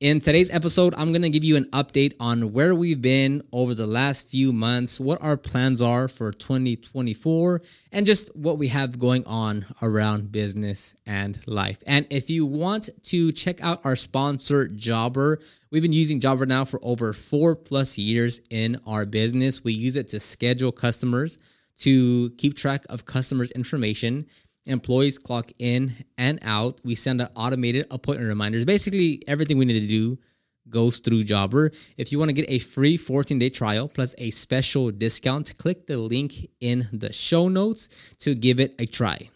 In today's episode, I'm going to give you an update on where we've been over the last few months, what our plans are for 2024, and just what we have going on around business and life. And if you want to check out our sponsor, Jobber, we've been using Jobber now for over four plus years in our business. We use it to schedule customers, to keep track of customers' information employees clock in and out. We send out automated appointment reminders. Basically, everything we need to do goes through Jobber. If you want to get a free 14 day trial plus a special discount, click the link in the show notes to give it a try.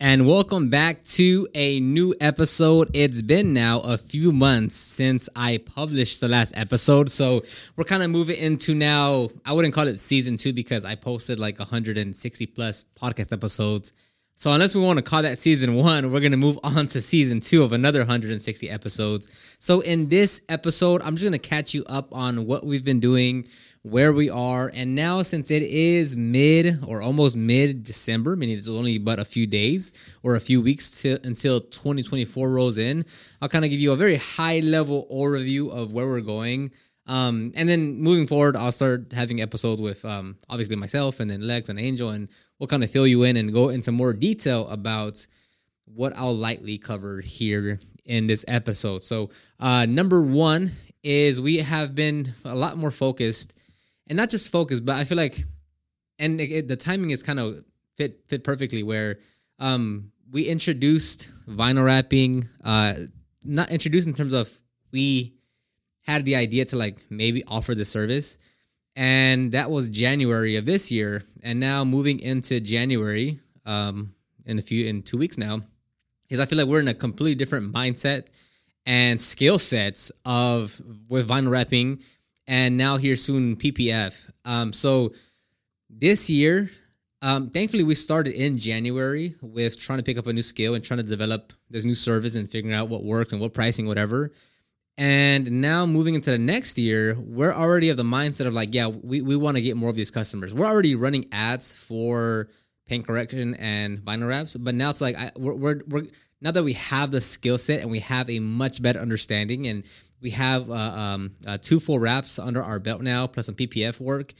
And welcome back to a new episode. It's been now a few months since I published the last episode. So we're kind of moving into now, I wouldn't call it season two because I posted like 160 plus podcast episodes so unless we want to call that season one, we're going to move on to season two of another 160 episodes. So in this episode, I'm just going to catch you up on what we've been doing, where we are. And now, since it is mid or almost mid December, meaning it's only but a few days or a few weeks to, until 2024 rolls in, I'll kind of give you a very high level overview of where we're going. Um, and then moving forward, I'll start having episodes with um, obviously myself and then Lex and Angel, and we'll kind of fill you in and go into more detail about what I'll lightly cover here in this episode. So, uh, number one is we have been a lot more focused, and not just focused, but I feel like, and it, it, the timing is kind of fit fit perfectly where um, we introduced vinyl wrapping, uh, not introduced in terms of we had the idea to like maybe offer the service. And that was January of this year. And now moving into January, um, in a few in two weeks now, is I feel like we're in a completely different mindset and skill sets of with vinyl wrapping and now here soon PPF. Um, so this year, um, thankfully we started in January with trying to pick up a new skill and trying to develop this new service and figuring out what works and what pricing, whatever. And now moving into the next year, we're already of the mindset of like, yeah, we, we want to get more of these customers. We're already running ads for paint correction and vinyl wraps, but now it's like I, we're, we're, we're now that we have the skill set and we have a much better understanding and we have uh, um, uh, two full wraps under our belt now, plus some PPF work,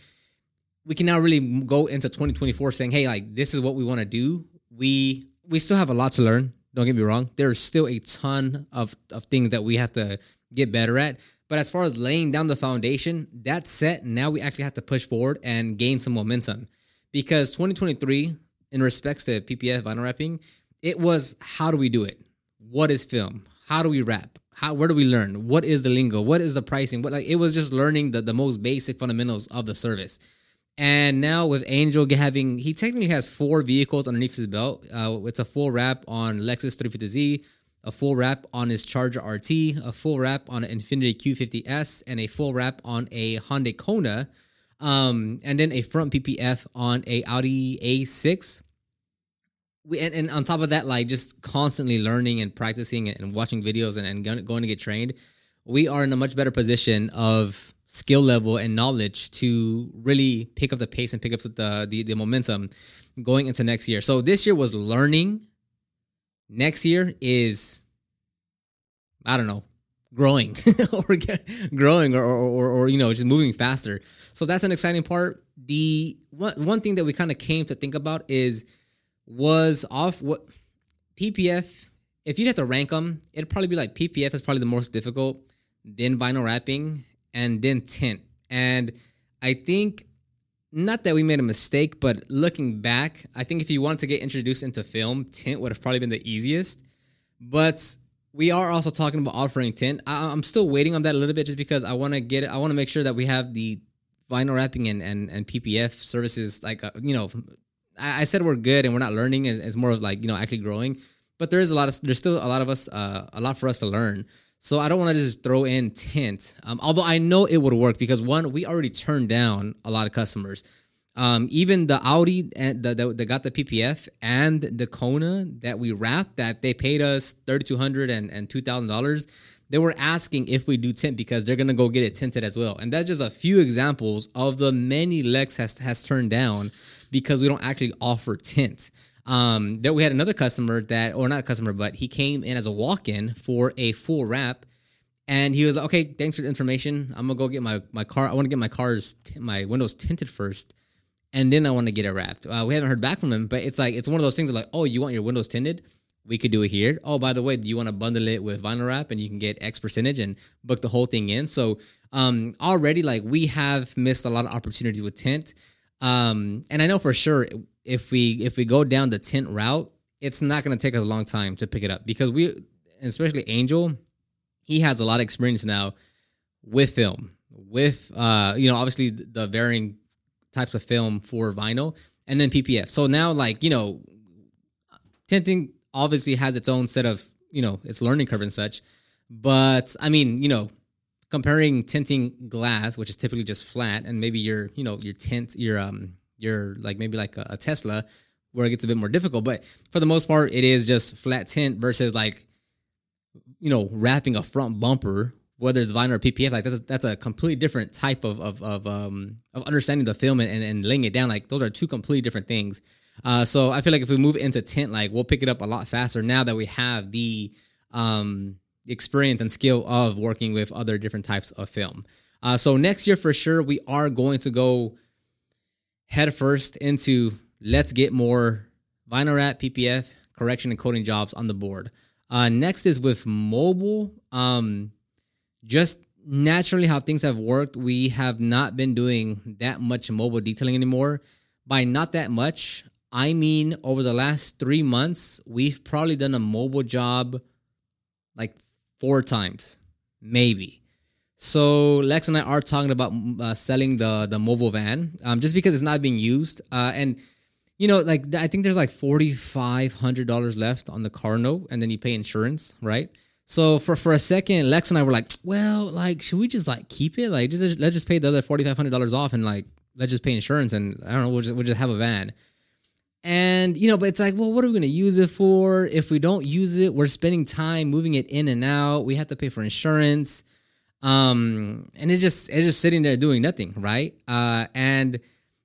we can now really go into 2024 saying, hey, like this is what we want to do. We we still have a lot to learn. Don't get me wrong. There's still a ton of, of things that we have to get better at. But as far as laying down the foundation, that's set. Now we actually have to push forward and gain some momentum because 2023, in respects to PPF vinyl wrapping, it was how do we do it? What is film? How do we wrap? How where do we learn? What is the lingo? What is the pricing? What like it was just learning the, the most basic fundamentals of the service. And now with Angel having, he technically has four vehicles underneath his belt. Uh, it's a full wrap on Lex's 350Z, a full wrap on his Charger RT, a full wrap on an Infiniti Q50S, and a full wrap on a Hyundai Kona, um, and then a front PPF on a Audi A6. We, and, and on top of that, like just constantly learning and practicing and watching videos and, and going to get trained, we are in a much better position of skill level and knowledge to really pick up the pace and pick up the, the, the momentum going into next year. So this year was learning next year is I don't know, growing or get, growing or, or, or, you know, just moving faster. So that's an exciting part. The one, one thing that we kind of came to think about is was off what PPF, if you'd have to rank them, it'd probably be like PPF is probably the most difficult, then vinyl wrapping, and then tint. And I think not that we made a mistake, but looking back, I think if you wanted to get introduced into film, tint would have probably been the easiest. But we are also talking about offering tint. I, am still waiting on that a little bit just because I want to get it. I want to make sure that we have the vinyl wrapping and, and, and PPF services. Like, uh, you know, I, I, said we're good and we're not learning. It's more of like, you know, actually growing. But there is a lot of, there's still a lot of us, uh, a lot for us to learn. So I don't want to just throw in tint. Um, although I know it would work because one, we already turned down a lot of customers. Um, even the Audi and the, the, that got the PPF and the Kona that we wrapped that they paid us thirty two hundred and and two thousand dollars. They were asking if we do tint because they're gonna go get it tinted as well. And that's just a few examples of the many Lex has has turned down because we don't actually offer tint. Um, that we had another customer that, or not a customer, but he came in as a walk-in for a full wrap, And he was like, okay, thanks for the information. I'm gonna go get my my car. I want to get my car's my windows tinted first, and then I want to get it wrapped. Uh, we haven't heard back from him, but it's like it's one of those things like, oh, you want your windows tinted? We could do it here. Oh, by the way, do you want to bundle it with vinyl wrap and you can get X percentage and book the whole thing in? So um, already, like we have missed a lot of opportunities with tint. Um, and I know for sure if we if we go down the tint route, it's not going to take us a long time to pick it up because we, especially Angel, he has a lot of experience now with film, with uh, you know, obviously the varying types of film for vinyl, and then PPF. So now, like you know, tinting obviously has its own set of you know its learning curve and such. But I mean, you know, comparing tinting glass, which is typically just flat, and maybe your you know your tint your um your like maybe like a, a Tesla, where it gets a bit more difficult. But for the most part, it is just flat tint versus like you know wrapping a front bumper whether it's vinyl or PPF, like that's a, that's a completely different type of of of um of understanding the film and, and, and laying it down. Like those are two completely different things. Uh, so I feel like if we move into tint, like we'll pick it up a lot faster now that we have the um experience and skill of working with other different types of film. Uh, so next year for sure we are going to go head first into let's get more vinyl wrap, PPF, correction and coating jobs on the board. Uh, next is with mobile. Um, just naturally how things have worked, we have not been doing that much mobile detailing anymore. By not that much, I mean over the last three months, we've probably done a mobile job like four times, maybe. So Lex and I are talking about uh, selling the the mobile van, um, just because it's not being used, uh, and you know, like I think there's like forty five hundred dollars left on the car note, and then you pay insurance, right? So for for a second, Lex and I were like, well, like, should we just like keep it? Like, just, let's just pay the other forty five hundred dollars off, and like, let's just pay insurance, and I don't know, we'll just we'll just have a van. And you know, but it's like, well, what are we gonna use it for? If we don't use it, we're spending time moving it in and out. We have to pay for insurance, um, and it's just it's just sitting there doing nothing, right? Uh, and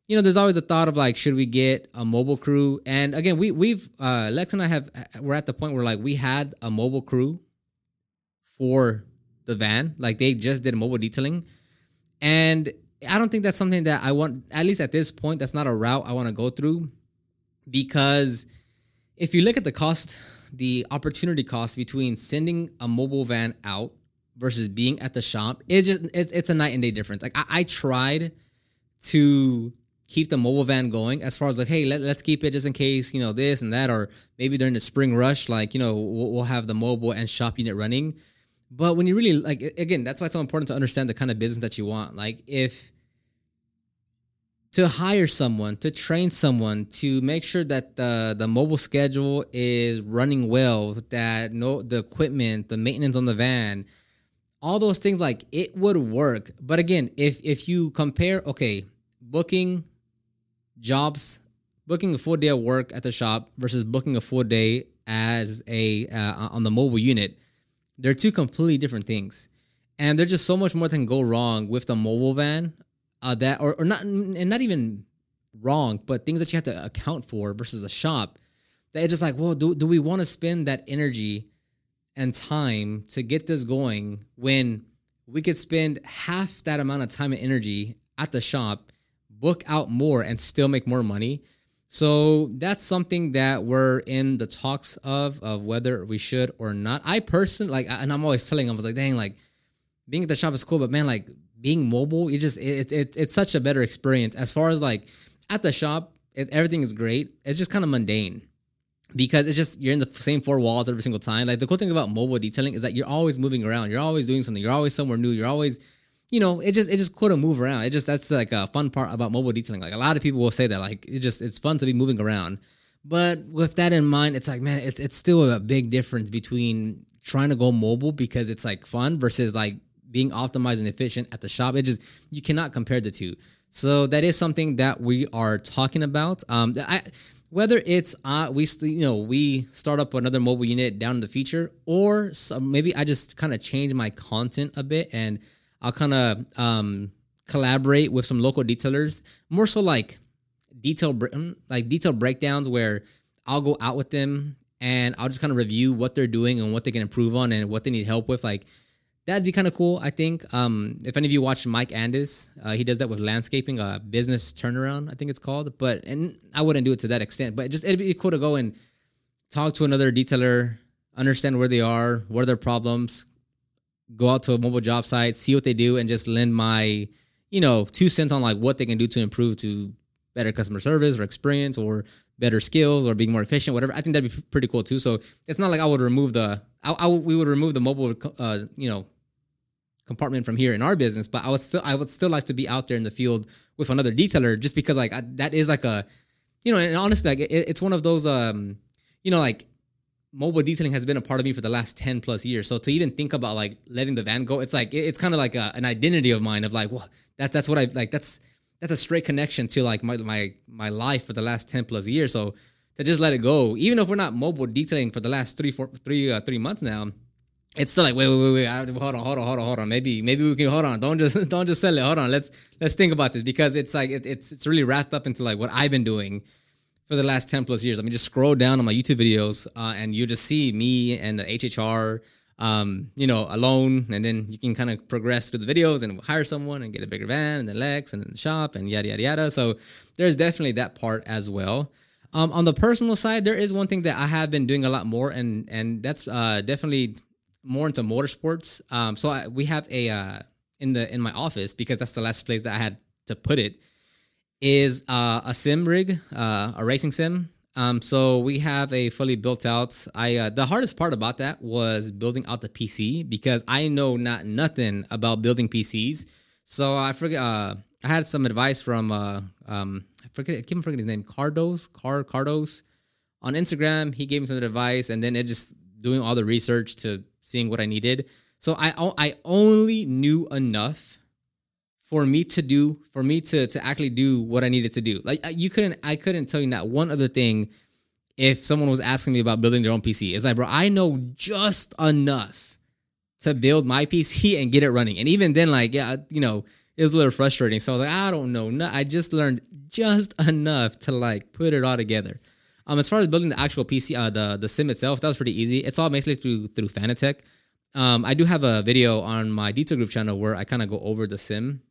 you know, there's always a thought of like, should we get a mobile crew? And again, we we've uh, Lex and I have we're at the point where like we had a mobile crew for the van. Like they just did mobile detailing. And I don't think that's something that I want, at least at this point, that's not a route I want to go through. Because if you look at the cost, the opportunity cost between sending a mobile van out versus being at the shop, it's just it's, it's a night and day difference. Like I, I tried to keep the mobile van going as far as like hey let, us keep it just in case you know this and that or maybe during the spring rush like you know we'll, we'll have the mobile and shop unit running but when you really like, again, that's why it's so important to understand the kind of business that you want. Like, if to hire someone, to train someone, to make sure that the the mobile schedule is running well, that no the equipment, the maintenance on the van, all those things, like it would work. But again, if if you compare, okay, booking jobs, booking a full day of work at the shop versus booking a full day as a uh, on the mobile unit they're two completely different things. And there's just so much more that can go wrong with the mobile van uh, that, or, or not, and not even wrong, but things that you have to account for versus a shop that it's just like, well, do, do we want to spend that energy and time to get this going when we could spend half that amount of time and energy at the shop, book out more, and still make more money? So that's something that we're in the talks of of whether we should or not. I personally like, and I'm always telling them, I was like, dang, like being at the shop is cool, but man, like being mobile, it just it, it it's such a better experience. As far as like at the shop, it, everything is great. It's just kind of mundane because it's just you're in the same four walls every single time. Like the cool thing about mobile detailing is that you're always moving around. You're always doing something. You're always somewhere new. You're always you know, it just it just could move around. It just that's like a fun part about mobile detailing. Like a lot of people will say that, like it just it's fun to be moving around. But with that in mind, it's like man, it's it's still a big difference between trying to go mobile because it's like fun versus like being optimized and efficient at the shop. It just you cannot compare the two. So that is something that we are talking about. Um, I whether it's uh we you know we start up another mobile unit down in the future or some, maybe I just kind of change my content a bit and I'll kind of um, collaborate with some local detailers, more so like detail mm, like detail breakdowns where I'll go out with them and I'll just kind of review what they're doing and what they can improve on and what they need help with. Like that'd be kind of cool. I think. Um, if any of you watch Mike Andes, uh, he does that with landscaping, uh, business turnaround, I think it's called. But and I wouldn't do it to that extent, but just it'd be cool to go and talk to another detailer, understand where they are, what are their problems, go out to a mobile job site, see what they do, and just lend my, you know, two cents on like what they can do to improve to better customer service or experience or better skills or being more efficient, whatever. I think that'd be pretty cool too. So it's not like I would remove the, I, I we would remove the mobile, uh, you know, compartment from here in our business, but I would still, I would still like to be out there in the field with another detailer just because like I, that is like a, you know, and honestly, like it, it's one of those, um, you know, like mobile detailing has been a part of me for the last 10 plus years. So to even think about like letting the van go, it's like, it's kind of like a, an identity of mine of like, well, that, that's what I like. That's, that's a straight connection to like my, my, my life for the last 10 plus years. So to just let it go, even if we're not mobile detailing for the last three, four, three, uh, three months now, it's still like wait, wait, wait, wait. Hold on, hold on, hold on, hold on. Maybe, maybe we can hold on. Don't just, don't just sell it. Hold on. Let's, let's think about this because it's like it, it's, it's really wrapped up into like what I've been doing for the last 10 plus years. I mean, just scroll down on my YouTube videos uh, and you just see me and the HHR, um, you know, alone. And then you can kind of progress through the videos and hire someone and get a bigger van and then Lex and then the shop and yada, yada, yada. So there's definitely that part as well. Um, on the personal side, there is one thing that I have been doing a lot more, and and that's uh, definitely more into motorsports. Um, so I, we have a uh, in the in my office because that's the last place that I had to put it is uh, a sim rig, uh, a racing sim. Um, so we have a fully built out. I uh, the hardest part about that was building out the PC because I know not nothing about building PCs. So I forget. Uh, I had some advice from uh, um, I forget. I keep forgetting his name. Cardos, Car Cardos, on Instagram. He gave me some advice, and then it just doing all the research to seeing what I needed. So I I only knew enough for me to do for me to to actually do what I needed to do. Like you couldn't I couldn't tell you not one other thing if someone was asking me about building their own PC. It's like, bro, I know just enough to build my PC and get it running. And even then, like, yeah, you know, it was a little frustrating. So I was like, I don't know. No, I just learned just enough to like put it all together. Um, as far as building the actual PC, uh, the the sim itself, that was pretty easy. It's all basically through through Fanatec. Um, I do have a video on my Detail Groove channel where I kind of go over the sim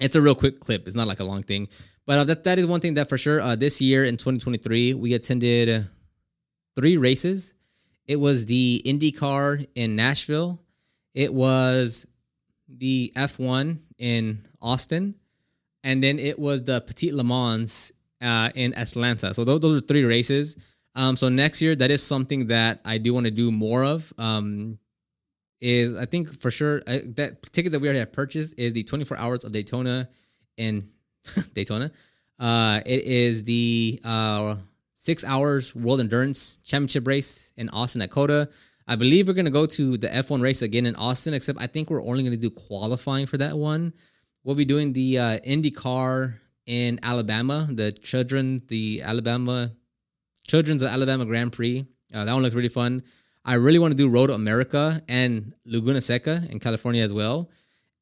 it's a real quick clip. It's not like a long thing, but uh, that that is one thing that for sure. Uh, this year in 2023, we attended three races. It was the IndyCar in Nashville. It was the F1 in Austin, and then it was the Petit Le Mans uh, in Atlanta. So those, those are three races. Um, so next year, that is something that I do want to do more of. Um, is I think for sure uh, that tickets that we already have purchased is the 24 hours of Daytona in Daytona. Uh, it is the uh, six hours World Endurance Championship race in Austin at COTA. I believe we're gonna go to the F1 race again in Austin, except I think we're only gonna do qualifying for that one. We'll be doing the uh, IndyCar in Alabama, the children, the Alabama Children's Alabama Grand Prix. Uh, that one looks really fun. I really want to do Road America and Laguna Seca in California as well.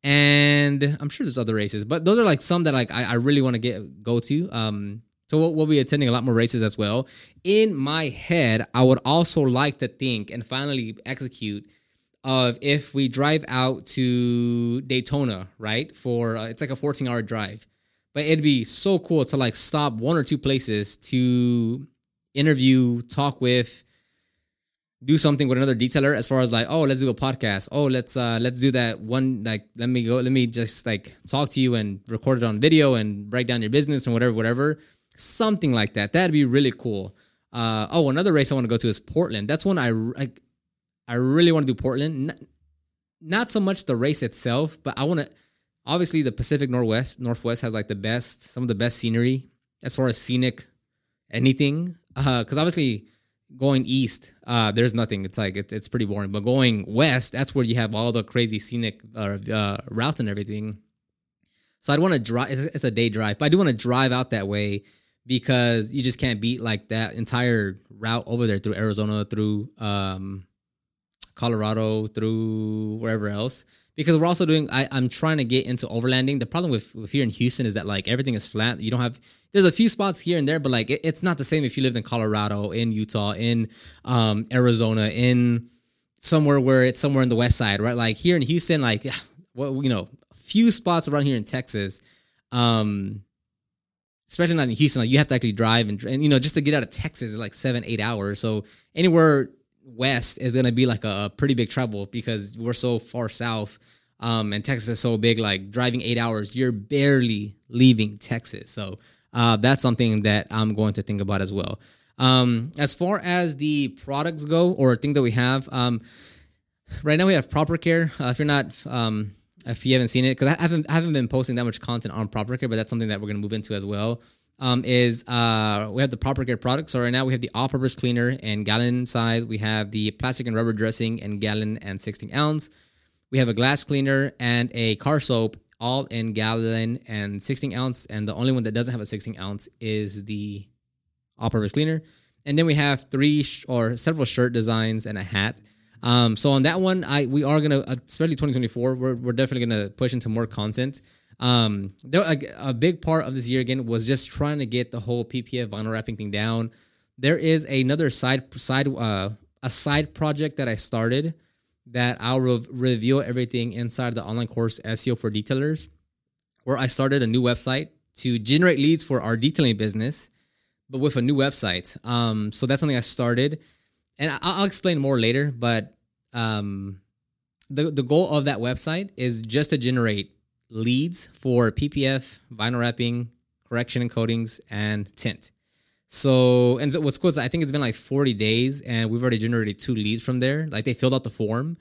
And I'm sure there's other races, but those are like some that like I, I really want to get go to. Um, so we'll, we'll be attending a lot more races as well. In my head, I would also like to think and finally execute of if we drive out to Daytona, right? For uh, it's like a 14 hour drive, but it'd be so cool to like stop one or two places to interview, talk with, do something with another detailer as far as like oh let's do a podcast. Oh let's uh let's do that one like let me go let me just like talk to you and record it on video and break down your business and whatever whatever. Something like that. That'd be really cool. Uh oh another race i want to go to is portland. That's one i like i really want to do portland. Not, not so much the race itself but i want to obviously the pacific northwest northwest has like the best some of the best scenery as far as scenic anything uh because obviously going east, uh, there's nothing. It's like it's it's pretty boring. But going west, that's where you have all the crazy scenic uh, uh, routes and everything. So I'd want to drive. It's, a day drive, but I do want to drive out that way because you just can't beat like that entire route over there through Arizona, through um, Colorado, through wherever else because we're also doing I, i'm trying to get into overlanding the problem with, with here in houston is that like everything is flat you don't have there's a few spots here and there but like it, it's not the same if you lived in colorado in utah in um, arizona in somewhere where it's somewhere in the west side, right? Like here in Houston, like well, you know, a few spots around here in Texas, um, especially not in Houston, like you have to actually drive and, and you know just to get out of Texas is like seven eight hours. So anywhere west is gonna be like a, a pretty big trouble because we're so far south. Um, and Texas is so big, like driving eight hours, you're barely leaving Texas. So uh, that's something that I'm going to think about as well. Um, as far as the products go or things that we have, um, right now we have Proper Care. Uh, if you're not, um, if you haven't seen it, because I haven't I haven't been posting that much content on Proper Care, but that's something that we're gonna move into as well. Um, is uh, we have the Proper Care products. So right now we have the all-purpose cleaner in gallon size. We have the plastic and rubber dressing in gallon and 16 ounce. We have a glass cleaner and a car soap all in gallon and 16 ounce. And the only one that doesn't have a 16 ounce is the all-purpose cleaner. And then we have three sh- or several shirt designs and a hat. Um, so on that one, I we are gonna, uh, especially 2024, we're, we're definitely gonna push into more content. Um, there a, a big part of this year again was just trying to get the whole PPF vinyl wrapping thing down. There is another side side uh, a side project that I started that I'll re- reveal everything inside the online course SEO for detailers, where I started a new website to generate leads for our detailing business, but with a new website. Um, so that's something I started, and I- I'll explain more later. But um, the the goal of that website is just to generate leads for PPF, vinyl wrapping, correction and coatings, and tint. So, and so what's cool is I think it's been like 40 days and we've already generated two leads from there. Like they filled out the form.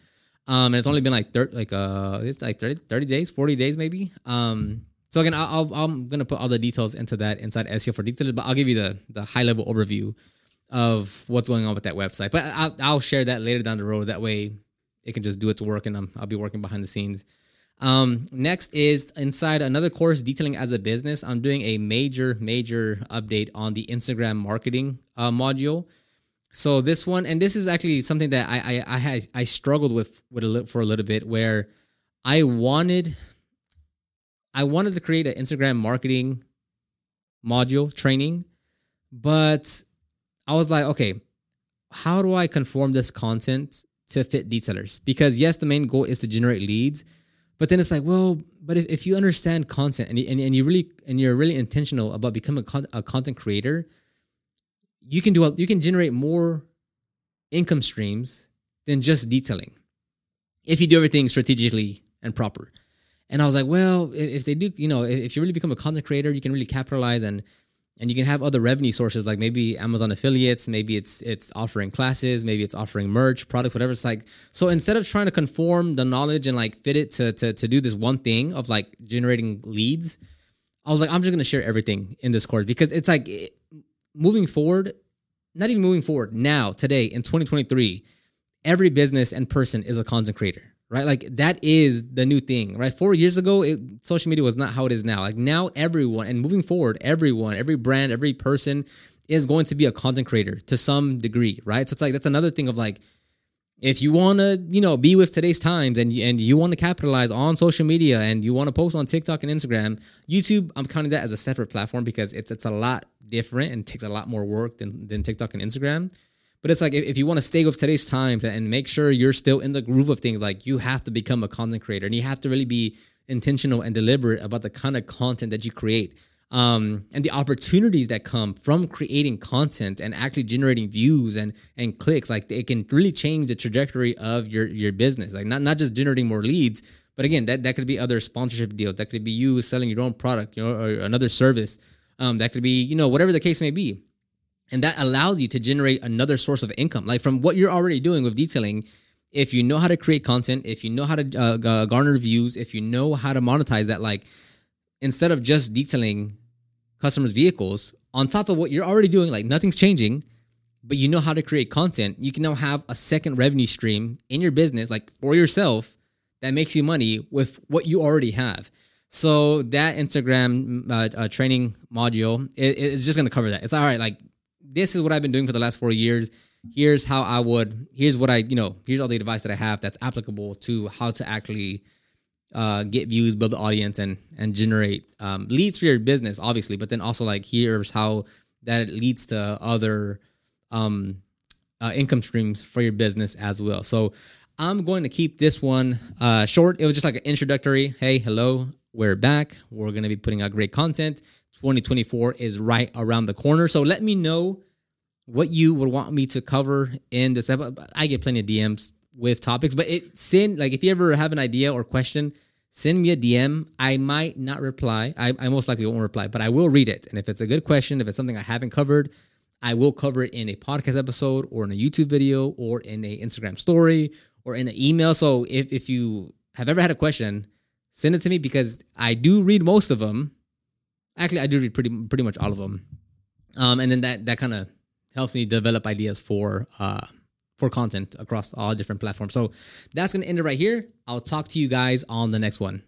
Um, and it's only been like 30, like, uh, it's like 30, 30 days, 40 days maybe. Um, so again, I'll, i am to put all the details into that inside SEO for details, but I'll give you the, the high level overview of what's going on with that website. But I'll, I'll share that later down the road. That way it can just do its work and I'm, I'll be working behind the scenes. Um, next is inside another course, detailing as a business. I'm doing a major, major update on the Instagram marketing uh, module. So this one, and this is actually something that I I I, had, I struggled with with a little, for a little bit, where I wanted I wanted to create an Instagram marketing module training, but I was like, okay, how do I conform this content to fit detailers? Because yes, the main goal is to generate leads but then it's like, well, but if, if you understand content and, and, and you really and you're really intentional about becoming a, con- a content creator, you can do a, you can generate more income streams than just detailing if you do everything strategically and proper. And I was like, well, if they do, you know, if you really become a content creator, you can really capitalize and and you can have other revenue sources like maybe Amazon affiliates, maybe it's it's offering classes, maybe it's offering merch, product, whatever. It's like so instead of trying to conform the knowledge and like fit it to to to do this one thing of like generating leads, I was like, I'm just gonna share everything in this course because it's like moving forward, not even moving forward now today in 2023, every business and person is a content creator right? Like that is the new thing, right? Four years ago, it, social media was not how it is now. Like now, everyone and moving forward, everyone, every brand, every person is going to be a content creator to some degree, right? So it's like that's another thing of like, if you want to, you know, be with today's times and and you want to capitalize on social media and you want to post on TikTok and Instagram, YouTube, I'm counting that as a separate platform because it's it's a lot different and takes a lot more work than than TikTok and Instagram. But it's like if, if you want to stay with today's times and make sure you're still in the groove of things, like you have to become a content creator and you have to really be intentional and deliberate about the kind of content that you create. Um, and the opportunities that come from creating content and actually generating views and and clicks, like it can really change the trajectory of your your business. Like not not just generating more leads, but again, that that could be other sponsorship deals. That could be you selling your own product, you know, or another service. Um, that could be you know whatever the case may be. And that allows you to generate another source of income. Like from what you're already doing with detailing, if you know how to create content, if you know how to uh, garner views, if you know how to monetize that, like instead of just detailing customers' vehicles, on top of what you're already doing, like nothing's changing, but you know how to create content, you can now have a second revenue stream in your business, like for yourself, that makes you money with what you already have. So that Instagram uh, uh, training module is it, just going to cover that. It's all right. Like this is what I've been doing for the last four years. Here's how I would, here's what I, you know, here's all the advice that I have that's applicable to how to actually uh, get views, build the audience, and and generate um, leads for your business, obviously. But then also like here's how that leads to other um, uh, income streams for your business as well. So I'm going to keep this one uh, short. It was just like an introductory. Hey, hello, we're back. We're going to be putting out great content. 2024 is right around the corner. So let me know what you would want me to cover in this episode. I get plenty of DMs with topics, but it send like if you ever have an idea or question, send me a DM. I might not reply. I, I most likely won't reply, but I will read it. And if it's a good question, if it's something I haven't covered, I will cover it in a podcast episode or in a YouTube video or in a Instagram story or in an email. So if, if you have ever had a question, send it to me because I do read most of them. Actually, I do read pretty pretty much all of them. Um, and then that that kind of helps me develop ideas for uh for content across all different platforms. So that's gonna end it right here. I'll talk to you guys on the next one.